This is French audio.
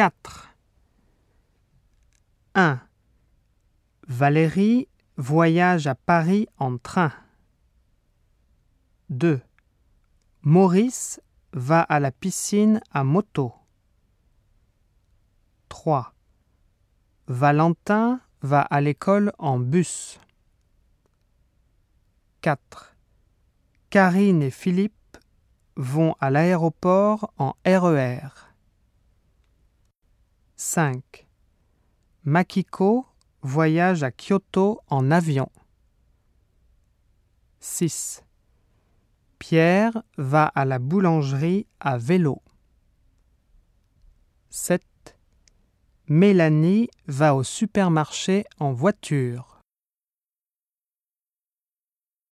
4. 1. Valérie voyage à Paris en train. 2. Maurice va à la piscine à moto. 3. Valentin va à l'école en bus. 4. Karine et Philippe vont à l'aéroport en E RER. 5. Makiko voyage à Kyoto en avion. 6. Pierre va à la boulangerie à vélo. 7. Mélanie va au supermarché en voiture.